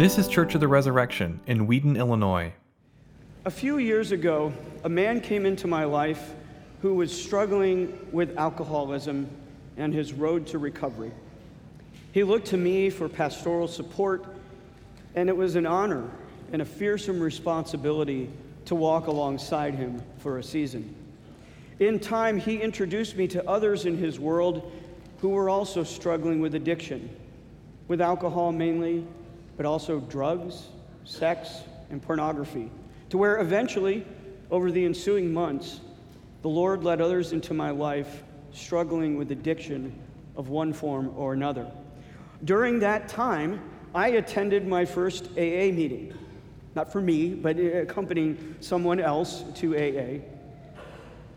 This is Church of the Resurrection in Wheaton, Illinois. A few years ago, a man came into my life who was struggling with alcoholism and his road to recovery. He looked to me for pastoral support, and it was an honor and a fearsome responsibility to walk alongside him for a season. In time, he introduced me to others in his world who were also struggling with addiction, with alcohol mainly, but also drugs, sex, and pornography, to where eventually, over the ensuing months, the Lord led others into my life struggling with addiction of one form or another. During that time, I attended my first AA meeting. Not for me, but accompanying someone else to AA.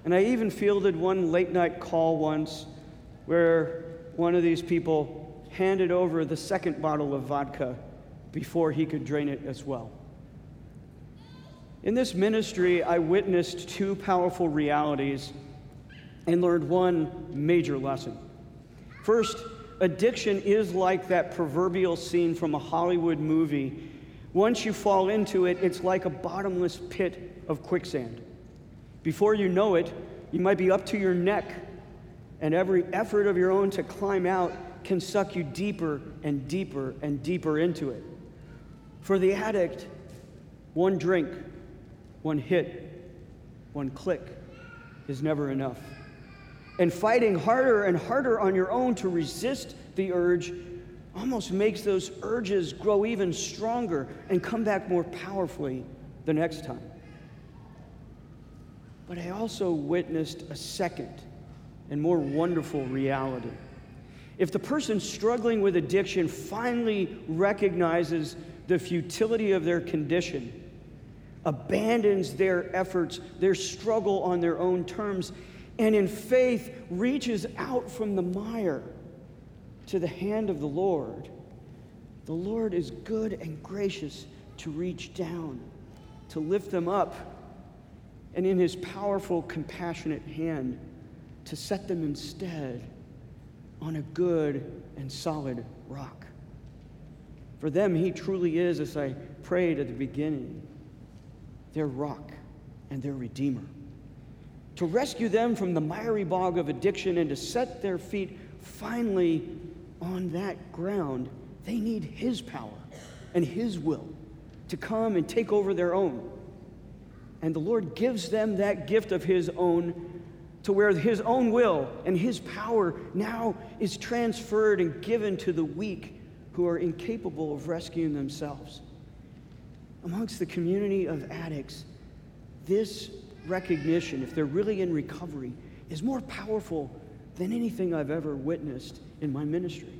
And I even fielded one late night call once where one of these people handed over the second bottle of vodka before he could drain it as well. In this ministry, I witnessed two powerful realities and learned one major lesson. First, addiction is like that proverbial scene from a Hollywood movie. Once you fall into it, it's like a bottomless pit of quicksand. Before you know it, you might be up to your neck, and every effort of your own to climb out can suck you deeper and deeper and deeper into it. For the addict, one drink one hit, one click is never enough. And fighting harder and harder on your own to resist the urge almost makes those urges grow even stronger and come back more powerfully the next time. But I also witnessed a second and more wonderful reality. If the person struggling with addiction finally recognizes the futility of their condition, abandons their efforts, their struggle on their own terms, and in faith reaches out from the mire to the hand of the Lord. The Lord is good and gracious to reach down, to lift them up, and in his powerful, compassionate hand to set them instead on a good and solid rock. For them, he truly is, as I prayed at the beginning, their rock and their redeemer. To rescue them from the miry bog of addiction and to set their feet finally on that ground, they need His power and His will to come and take over their own. And the Lord gives them that gift of His own to where His own will and His power now is transferred and given to the weak who are incapable of rescuing themselves amongst the community of addicts, this recognition, if they're really in recovery, is more powerful than anything I've ever witnessed in my ministry.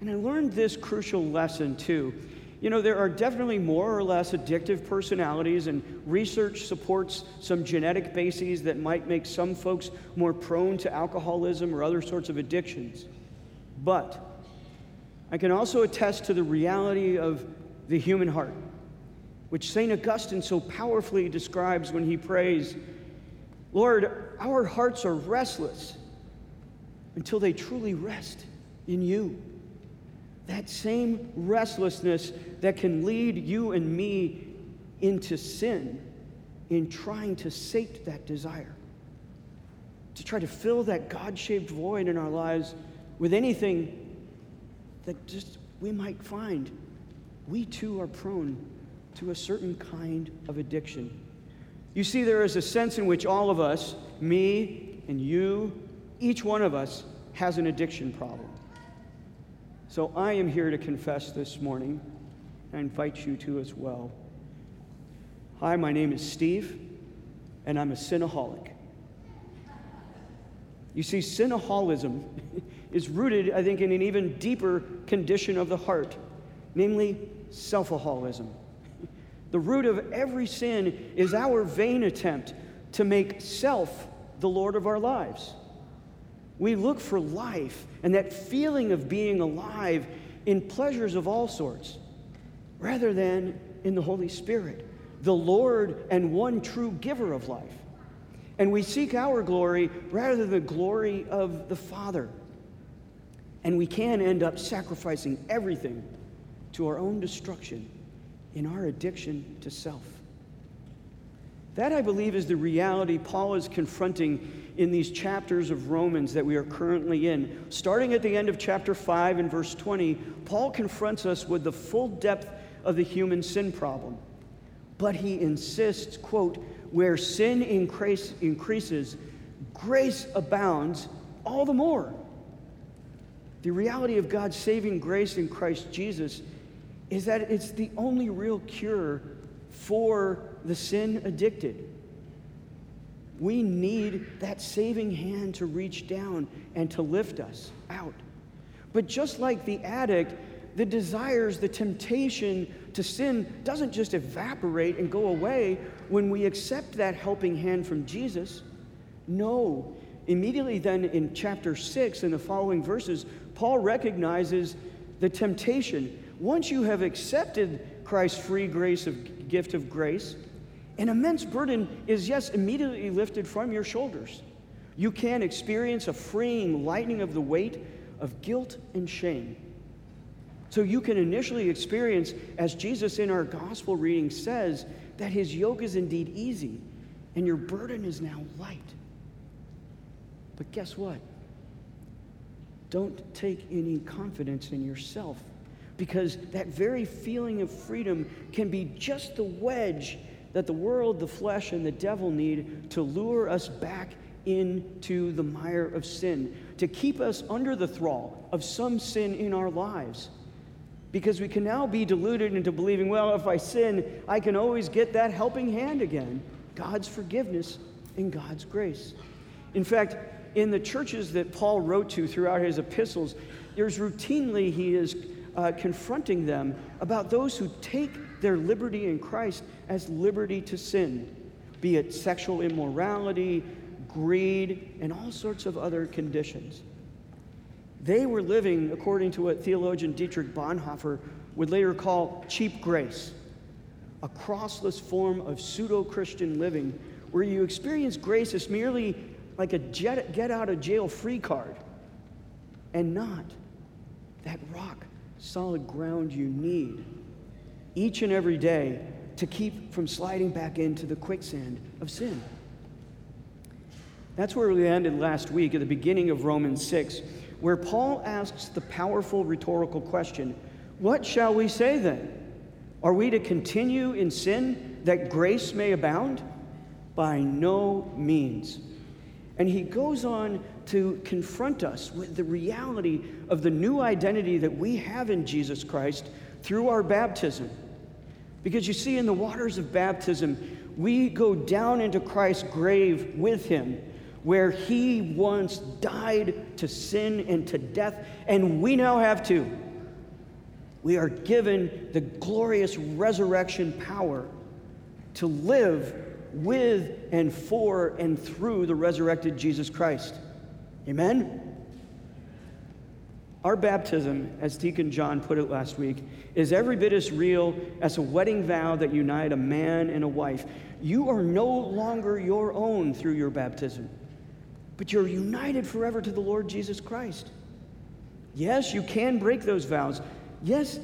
And I learned this crucial lesson too. You know, there are definitely more or less addictive personalities, and research supports some genetic bases that might make some folks more prone to alcoholism or other sorts of addictions. But I can also attest to the reality of the human heart, which St. Augustine so powerfully describes when he prays, Lord, our hearts are restless until they truly rest in you. That same restlessness that can lead you and me into sin in trying to sate that desire, to try to fill that God shaped void in our lives with anything that just we might find we too are prone to a certain kind of addiction. You see, there is a sense in which all of us, me and you, each one of us, has an addiction problem. So I am here to confess this morning. And I invite you to as well. Hi, my name is Steve, and I'm a sinaholic. You see, sinaholism is rooted, I think, in an even deeper condition of the heart, namely selfaholism. The root of every sin is our vain attempt to make self the Lord of our lives. We look for life and that feeling of being alive in pleasures of all sorts, rather than in the Holy Spirit, the Lord and one true giver of life. And we seek our glory rather than the glory of the Father. And we can end up sacrificing everything to our own destruction in our addiction to self. That, I believe, is the reality Paul is confronting in these chapters of Romans that we are currently in. Starting at the end of chapter 5 and verse 20, Paul confronts us with the full depth of the human sin problem. But he insists, quote, where sin increase, increases, grace abounds all the more. The reality of God's saving grace in Christ Jesus is that it's the only real cure for the sin addicted. We need that saving hand to reach down and to lift us out. But just like the addict, the desires, the temptation to sin doesn't just evaporate and go away when we accept that helping hand from Jesus. No. Immediately then in chapter 6 and the following verses, Paul recognizes the temptation. Once you have accepted Christ's free grace of gift of grace, an immense burden is, yes, immediately lifted from your shoulders. You can experience a freeing lightening of the weight of guilt and shame. So you can initially experience, as Jesus in our gospel reading says, that his yoke is indeed easy and your burden is now light. But guess what? Don't take any confidence in yourself because that very feeling of freedom can be just the wedge that the world, the flesh, and the devil need to lure us back into the mire of sin, to keep us under the thrall of some sin in our lives. Because we can now be deluded into believing, well, if I sin, I can always get that helping hand again God's forgiveness and God's grace. In fact, in the churches that Paul wrote to throughout his epistles, there's routinely he is uh, confronting them about those who take their liberty in Christ as liberty to sin, be it sexual immorality, greed, and all sorts of other conditions. They were living according to what theologian Dietrich Bonhoeffer would later call cheap grace, a crossless form of pseudo Christian living where you experience grace as merely like a get out of jail free card and not that rock solid ground you need each and every day to keep from sliding back into the quicksand of sin. That's where we ended last week at the beginning of Romans 6, where Paul asks the powerful rhetorical question What shall we say then? Are we to continue in sin that grace may abound? By no means. And he goes on to confront us with the reality of the new identity that we have in Jesus Christ through our baptism. Because you see, in the waters of baptism, we go down into Christ's grave with him, where he once died to sin and to death, and we now have to. We are given the glorious resurrection power to live with and for and through the resurrected Jesus Christ. Amen? Our baptism, as Deacon John put it last week, is every bit as real as a wedding vow that unite a man and a wife. You are no longer your own through your baptism, but you're united forever to the Lord Jesus Christ. Yes, you can break those vows. Yes,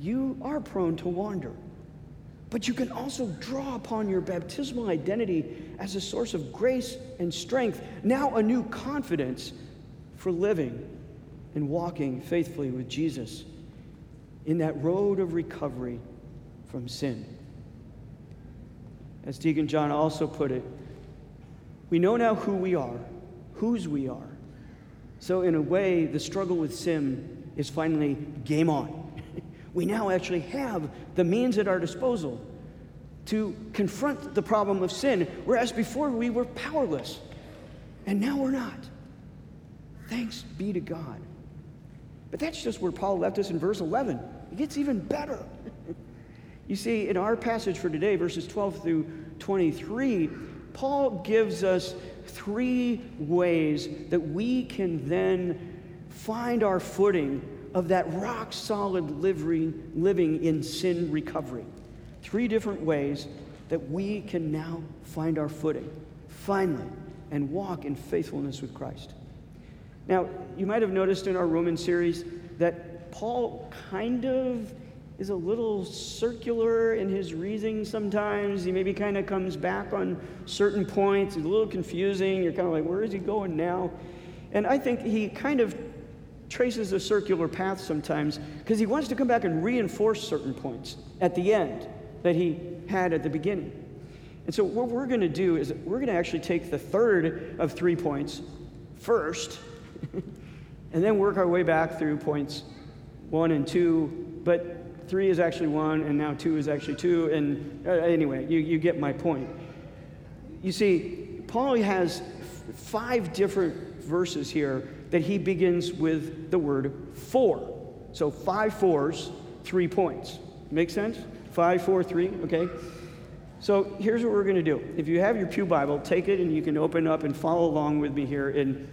you are prone to wander. But you can also draw upon your baptismal identity as a source of grace and strength, now a new confidence for living and walking faithfully with Jesus in that road of recovery from sin. As Deacon John also put it, we know now who we are, whose we are. So, in a way, the struggle with sin is finally game on. We now actually have the means at our disposal to confront the problem of sin, whereas before we were powerless. And now we're not. Thanks be to God. But that's just where Paul left us in verse 11. It gets even better. you see, in our passage for today, verses 12 through 23, Paul gives us three ways that we can then find our footing of that rock solid living, in sin recovery. Three different ways that we can now find our footing, finally, and walk in faithfulness with Christ. Now, you might have noticed in our Roman series that Paul kind of is a little circular in his reasoning sometimes. He maybe kind of comes back on certain points. It's a little confusing. You're kind of like, where is he going now? And I think he kind of traces a circular path sometimes because he wants to come back and reinforce certain points at the end that he had at the beginning. And so, what we're going to do is we're going to actually take the third of three points first, and then work our way back through points one and two. But three is actually one, and now two is actually two. And uh, anyway, you, you get my point. You see, Paul has f- five different verses here that he begins with the word for. So five fours, three points. Make sense? Five, four, three, okay? So here's what we're going to do. If you have your Pew Bible, take it and you can open up and follow along with me here in,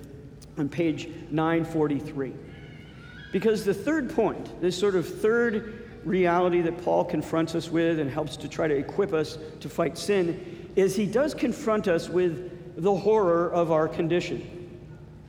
on page 943. Because the third point, this sort of third reality that Paul confronts us with and helps to try to equip us to fight sin is he does confront us with the horror of our condition,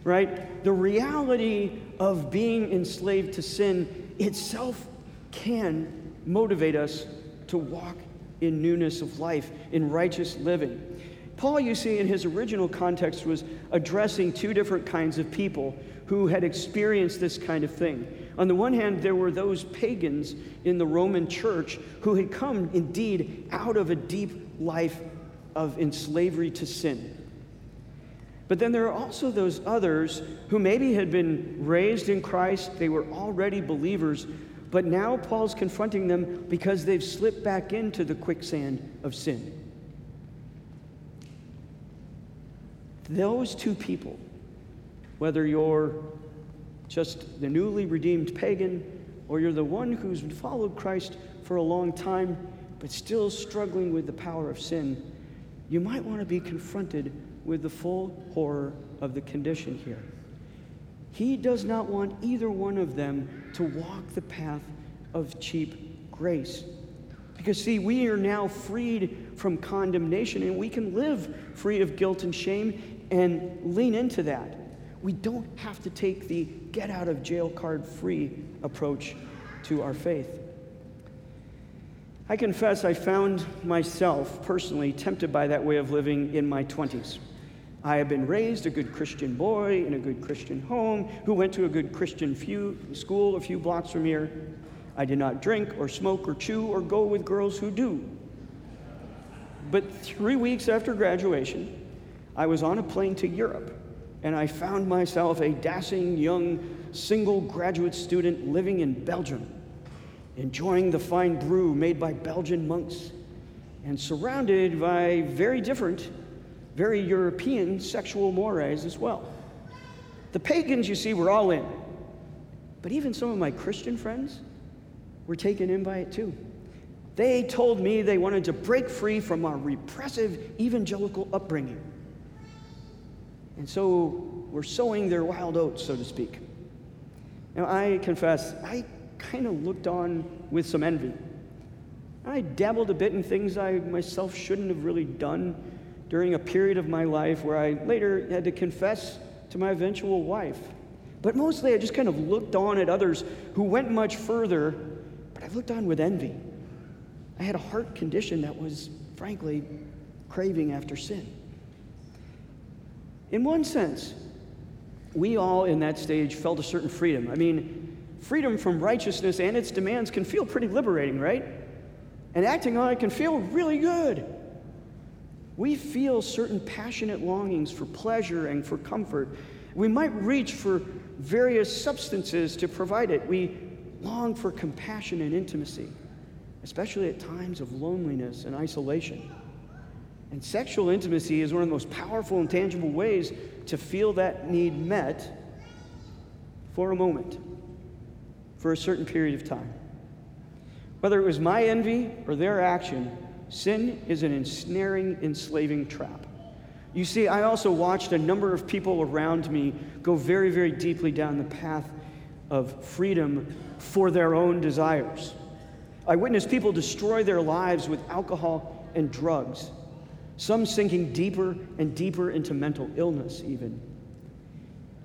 right? The reality of being enslaved to sin itself can motivate us to walk in newness of life, in righteous living. Paul, you see, in his original context, was addressing two different kinds of people who had experienced this kind of thing. On the one hand, there were those pagans in the Roman church who had come indeed out of a deep life of enslavery to sin. But then there are also those others who maybe had been raised in Christ, they were already believers, but now Paul's confronting them because they've slipped back into the quicksand of sin. Those two people, whether you're just the newly redeemed pagan, or you're the one who's followed Christ for a long time but still struggling with the power of sin, you might want to be confronted with the full horror of the condition here. He does not want either one of them to walk the path of cheap grace. Because, see, we are now freed from condemnation and we can live free of guilt and shame and lean into that. We don't have to take the get out of jail card free approach to our faith. I confess I found myself personally tempted by that way of living in my 20s. I have been raised a good Christian boy in a good Christian home who went to a good Christian few, school a few blocks from here. I did not drink or smoke or chew or go with girls who do. But three weeks after graduation, I was on a plane to Europe and I found myself a dashing young single graduate student living in Belgium, enjoying the fine brew made by Belgian monks, and surrounded by very different, very European sexual mores as well. The pagans, you see, were all in. But even some of my Christian friends were taken in by it too. They told me they wanted to break free from our repressive evangelical upbringing. And so we're sowing their wild oats, so to speak. Now, I confess, I kind of looked on with some envy. I dabbled a bit in things I myself shouldn't have really done during a period of my life where I later had to confess to my eventual wife. But mostly I just kind of looked on at others who went much further, but I looked on with envy. I had a heart condition that was, frankly, craving after sin. In one sense, we all in that stage felt a certain freedom. I mean, freedom from righteousness and its demands can feel pretty liberating, right? And acting on it can feel really good. We feel certain passionate longings for pleasure and for comfort. We might reach for various substances to provide it. We long for compassion and intimacy, especially at times of loneliness and isolation. And sexual intimacy is one of the most powerful and tangible ways to feel that need met for a moment, for a certain period of time. Whether it was my envy or their action, sin is an ensnaring, enslaving trap. You see, I also watched a number of people around me go very, very deeply down the path of freedom for their own desires. I witnessed people destroy their lives with alcohol and drugs some sinking deeper and deeper into mental illness, even.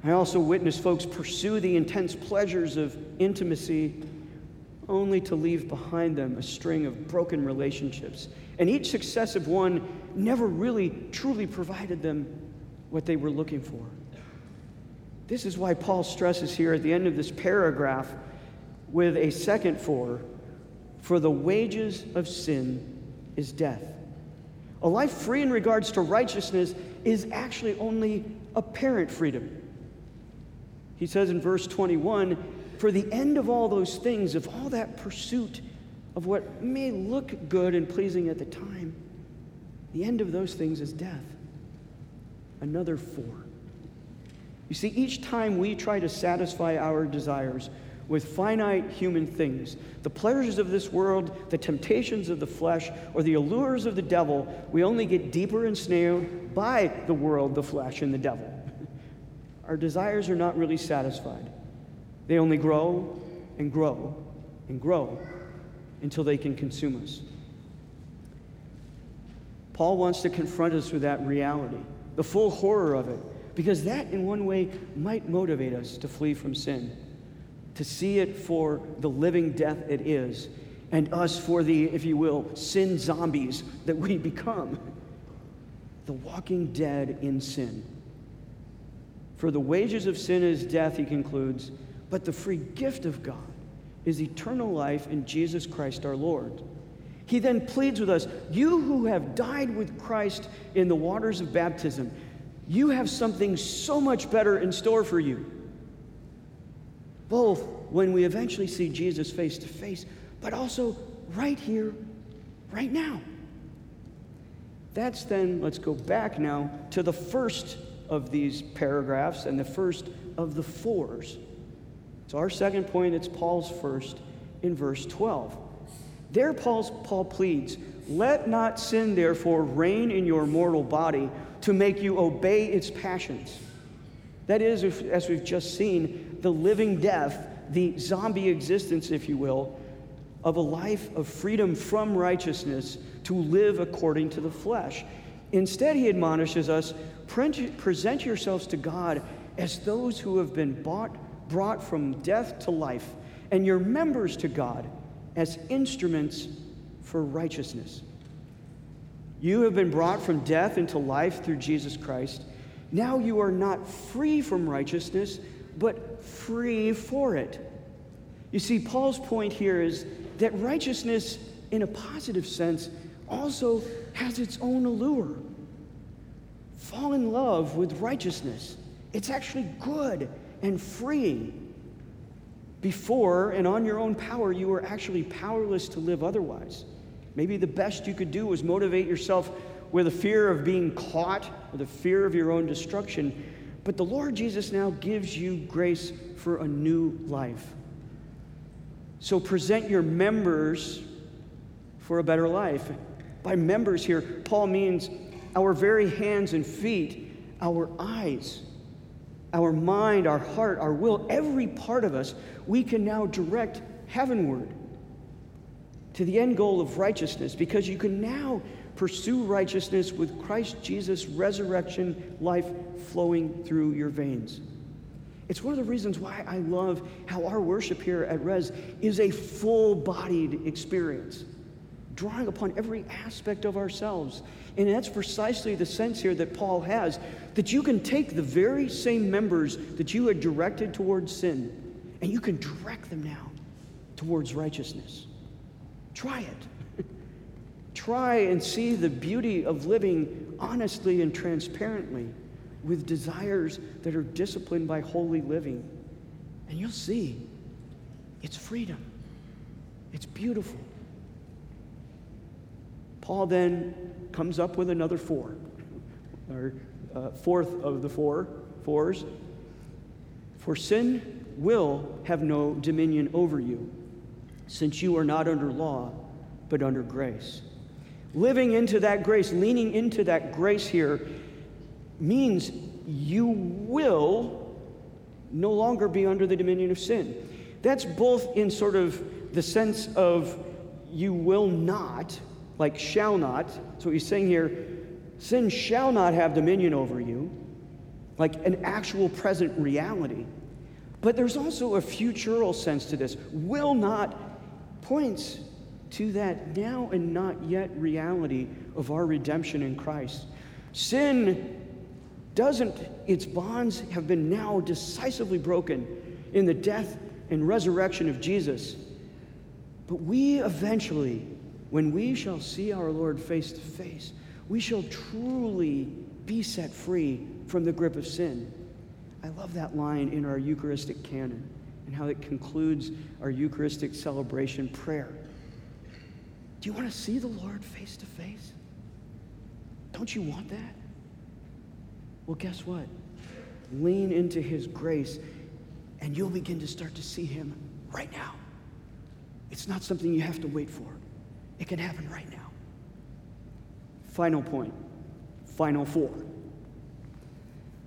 I also witnessed folks pursue the intense pleasures of intimacy only to leave behind them a string of broken relationships. And each successive one never really truly provided them what they were looking for. This is why Paul stresses here at the end of this paragraph with a second for, for the wages of sin is death. A life free in regards to righteousness is actually only apparent freedom. He says in verse 21 For the end of all those things, of all that pursuit of what may look good and pleasing at the time, the end of those things is death. Another four. You see, each time we try to satisfy our desires with finite human things, the pleasures of this world, the temptations of the flesh, or the allures of the devil, we only get deeper ensnared by the world, the flesh, and the devil. Our desires are not really satisfied. They only grow and grow and grow until they can consume us. Paul wants to confront us with that reality, the full horror of it, because that, in one way, might motivate us to flee from sin, to see it for the living death it is, and us for the, if you will, sin zombies that we become. The walking dead in sin. For the wages of sin is death, he concludes, but the free gift of God is eternal life in Jesus Christ our Lord. He then pleads with us You who have died with Christ in the waters of baptism, you have something so much better in store for you. Both when we eventually see Jesus face to face, but also right here, right now. That's then, let's go back now to the first of these paragraphs and the first of the fours. So, our second point, it's Paul's first in verse 12. There, Paul's, Paul pleads, Let not sin, therefore, reign in your mortal body to make you obey its passions. That is, as we've just seen, the living death, the zombie existence, if you will, of a life of freedom from righteousness to live according to the flesh. Instead, he admonishes us present yourselves to God as those who have been bought, brought from death to life, and your members to God as instruments for righteousness. You have been brought from death into life through Jesus Christ. Now you are not free from righteousness, but free for it. You see, Paul's point here is that righteousness, in a positive sense, also has its own allure. Fall in love with righteousness. It's actually good and freeing. Before and on your own power, you were actually powerless to live otherwise. Maybe the best you could do was motivate yourself with a fear of being caught or the fear of your own destruction. But the Lord Jesus now gives you grace for a new life. So present your members for a better life. By members here, Paul means our very hands and feet, our eyes, our mind, our heart, our will, every part of us, we can now direct heavenward to the end goal of righteousness because you can now pursue righteousness with Christ Jesus' resurrection life flowing through your veins. It's one of the reasons why I love how our worship here at Res is a full bodied experience, drawing upon every aspect of ourselves. And that's precisely the sense here that Paul has that you can take the very same members that you had directed towards sin and you can direct them now towards righteousness. Try it. Try and see the beauty of living honestly and transparently with desires that are disciplined by holy living. And you'll see it's freedom, it's beautiful. Paul then comes up with another four, or uh, fourth of the four fours. For sin will have no dominion over you since you are not under law, but under grace. Living into that grace, leaning into that grace here, means you will no longer be under the dominion of sin. That's both in sort of the sense of you will not, like shall not. So he's saying here, sin shall not have dominion over you, like an actual present reality. But there's also a futural sense to this. Will not points to that now and not yet reality of our redemption in Christ. Sin doesn't, its bonds have been now decisively broken in the death and resurrection of Jesus. But we eventually, when we shall see our Lord face to face, we shall truly be set free from the grip of sin. I love that line in our Eucharistic canon and how it concludes our Eucharistic celebration prayer. Do you want to see the Lord face to face? Don't you want that? Well, guess what? Lean into His grace, and you'll begin to start to see Him right now. It's not something you have to wait for, it can happen right now. Final point, final four.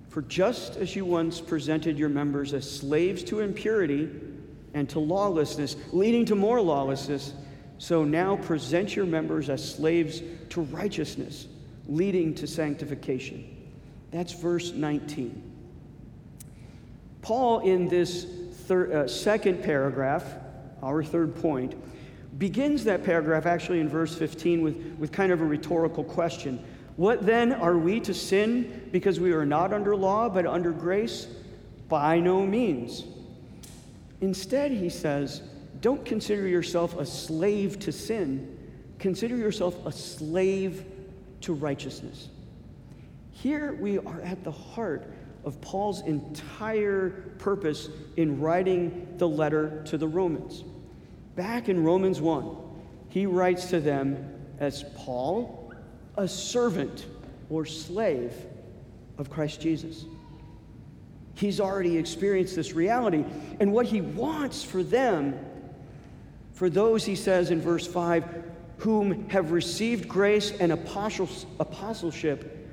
For just as you once presented your members as slaves to impurity and to lawlessness, leading to more lawlessness, so now present your members as slaves to righteousness, leading to sanctification. That's verse 19. Paul, in this uh, second paragraph, our third point, begins that paragraph actually in verse 15 with, with kind of a rhetorical question. What then are we to sin because we are not under law but under grace? By no means. Instead, he says, don't consider yourself a slave to sin, consider yourself a slave to righteousness. Here we are at the heart of Paul's entire purpose in writing the letter to the Romans. Back in Romans 1, he writes to them as Paul, a servant or slave of Christ Jesus. He's already experienced this reality. And what he wants for them, for those, he says in verse 5, whom have received grace and apostleship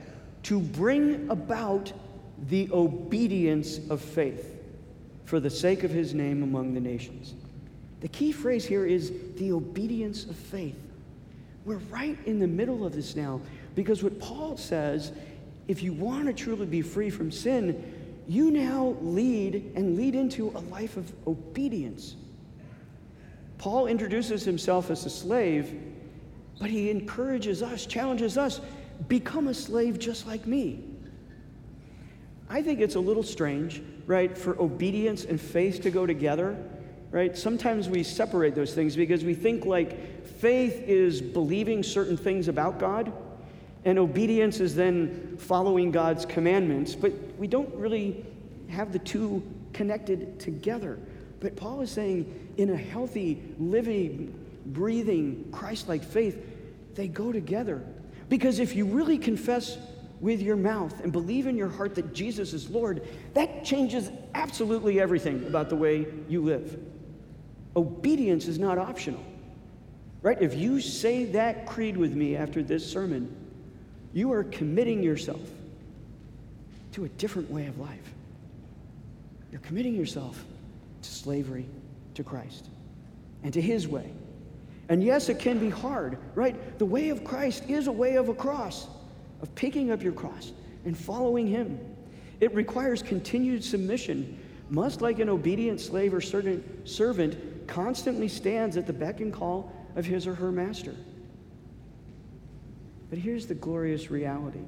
to bring about the obedience of faith for the sake of his name among the nations. The key phrase here is the obedience of faith. We're right in the middle of this now because what Paul says if you want to truly be free from sin, you now lead and lead into a life of obedience. Paul introduces himself as a slave, but he encourages us, challenges us become a slave just like me. I think it's a little strange, right, for obedience and faith to go together, right? Sometimes we separate those things because we think like faith is believing certain things about God, and obedience is then following God's commandments, but we don't really have the two connected together. But Paul is saying, in a healthy, living, breathing, Christ like faith, they go together. Because if you really confess with your mouth and believe in your heart that Jesus is Lord, that changes absolutely everything about the way you live. Obedience is not optional, right? If you say that creed with me after this sermon, you are committing yourself to a different way of life. You're committing yourself to slavery to Christ and to His way. And yes, it can be hard, right? The way of Christ is a way of a cross, of picking up your cross and following Him. It requires continued submission, much like an obedient slave or servant constantly stands at the beck and call of his or her master. But here's the glorious reality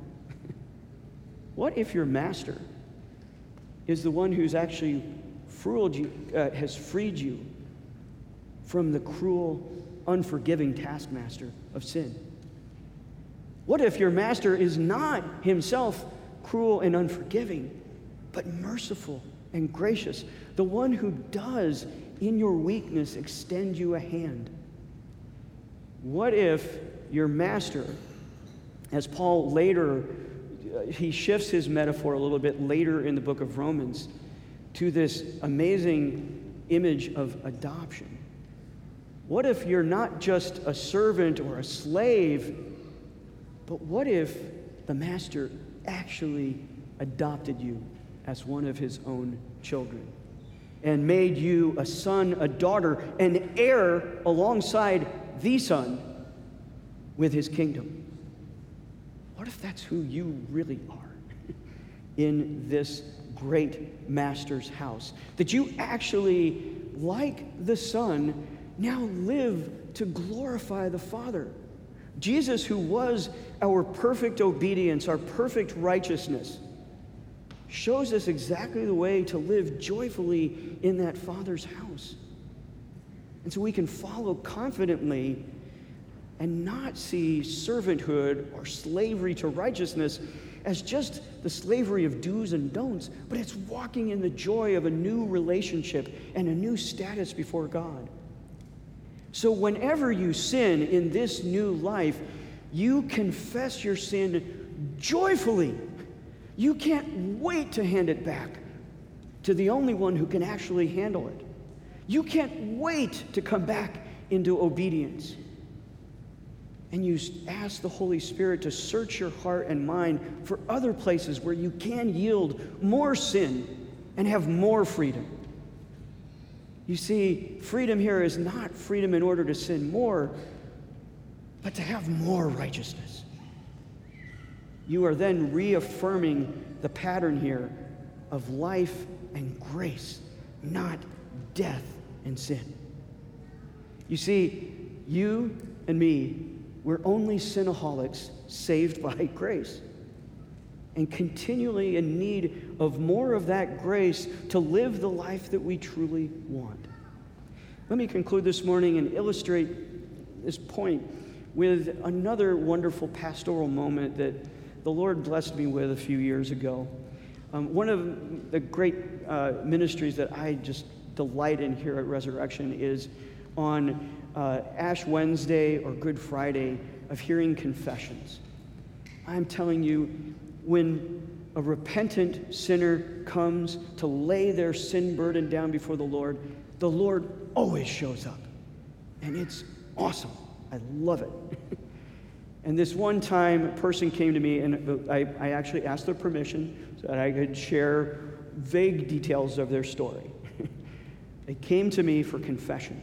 what if your master is the one who's actually you, uh, has freed you from the cruel unforgiving taskmaster of sin? What if your master is not himself cruel and unforgiving, but merciful and gracious, the one who does in your weakness extend you a hand? What if your master, as Paul later, uh, he shifts his metaphor a little bit later in the book of Romans to this amazing image of adoption? What if you're not just a servant or a slave, but what if the master actually adopted you as one of his own children and made you a son, a daughter, an heir alongside the son with his kingdom? What if that's who you really are in this great master's house? That you actually, like the son, now live to glorify the Father. Jesus, who was our perfect obedience, our perfect righteousness, shows us exactly the way to live joyfully in that Father's house. And so we can follow confidently and not see servanthood or slavery to righteousness as just the slavery of do's and don'ts, but it's walking in the joy of a new relationship and a new status before God. So, whenever you sin in this new life, you confess your sin joyfully. You can't wait to hand it back to the only one who can actually handle it. You can't wait to come back into obedience and you ask the Holy Spirit to search your heart and mind for other places where you can yield more sin and have more freedom. You see, freedom here is not freedom in order to sin more, but to have more righteousness. You are then reaffirming the pattern here of life and grace, not death and sin. You see, you and me we're only sinaholics saved by grace and continually in need of more of that grace to live the life that we truly want. Let me conclude this morning and illustrate this point with another wonderful pastoral moment that the Lord blessed me with a few years ago. Um, one of the great uh, ministries that I just delight in here at Resurrection is on uh, Ash Wednesday or Good Friday of hearing confessions. I'm telling you, when a repentant sinner comes to lay their sin burden down before the Lord, the Lord always shows up. And it's awesome. I love it. and this one time, a person came to me, and I, I actually asked their permission so that I could share vague details of their story. they came to me for confession.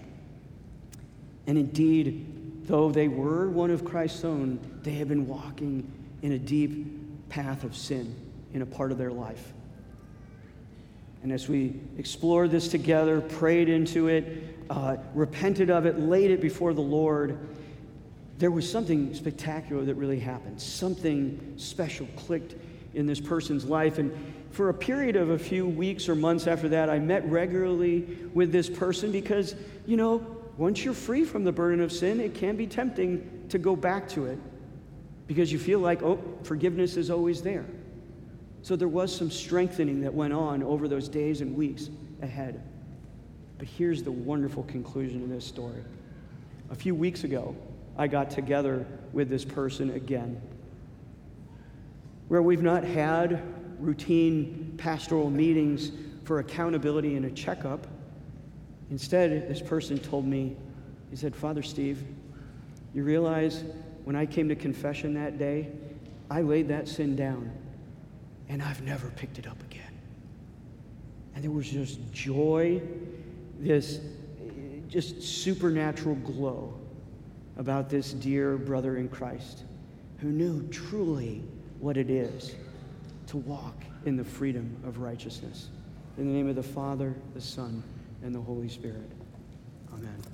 And indeed, though they were one of Christ's own, they had been walking in a deep path of sin in a part of their life. And as we explored this together, prayed into it, uh, repented of it, laid it before the Lord, there was something spectacular that really happened. Something special clicked in this person's life. And for a period of a few weeks or months after that, I met regularly with this person because, you know, once you're free from the burden of sin, it can be tempting to go back to it because you feel like, oh, forgiveness is always there. So there was some strengthening that went on over those days and weeks ahead. But here's the wonderful conclusion of this story. A few weeks ago, I got together with this person again, where we've not had routine pastoral meetings for accountability and a checkup. Instead, this person told me, he said, Father Steve, you realize when I came to confession that day, I laid that sin down and I've never picked it up again. And there was just joy, this eh, just supernatural glow about this dear brother in Christ who knew truly what it is to walk in the freedom of righteousness. In the name of the Father, the Son, and the Holy Spirit. Amen.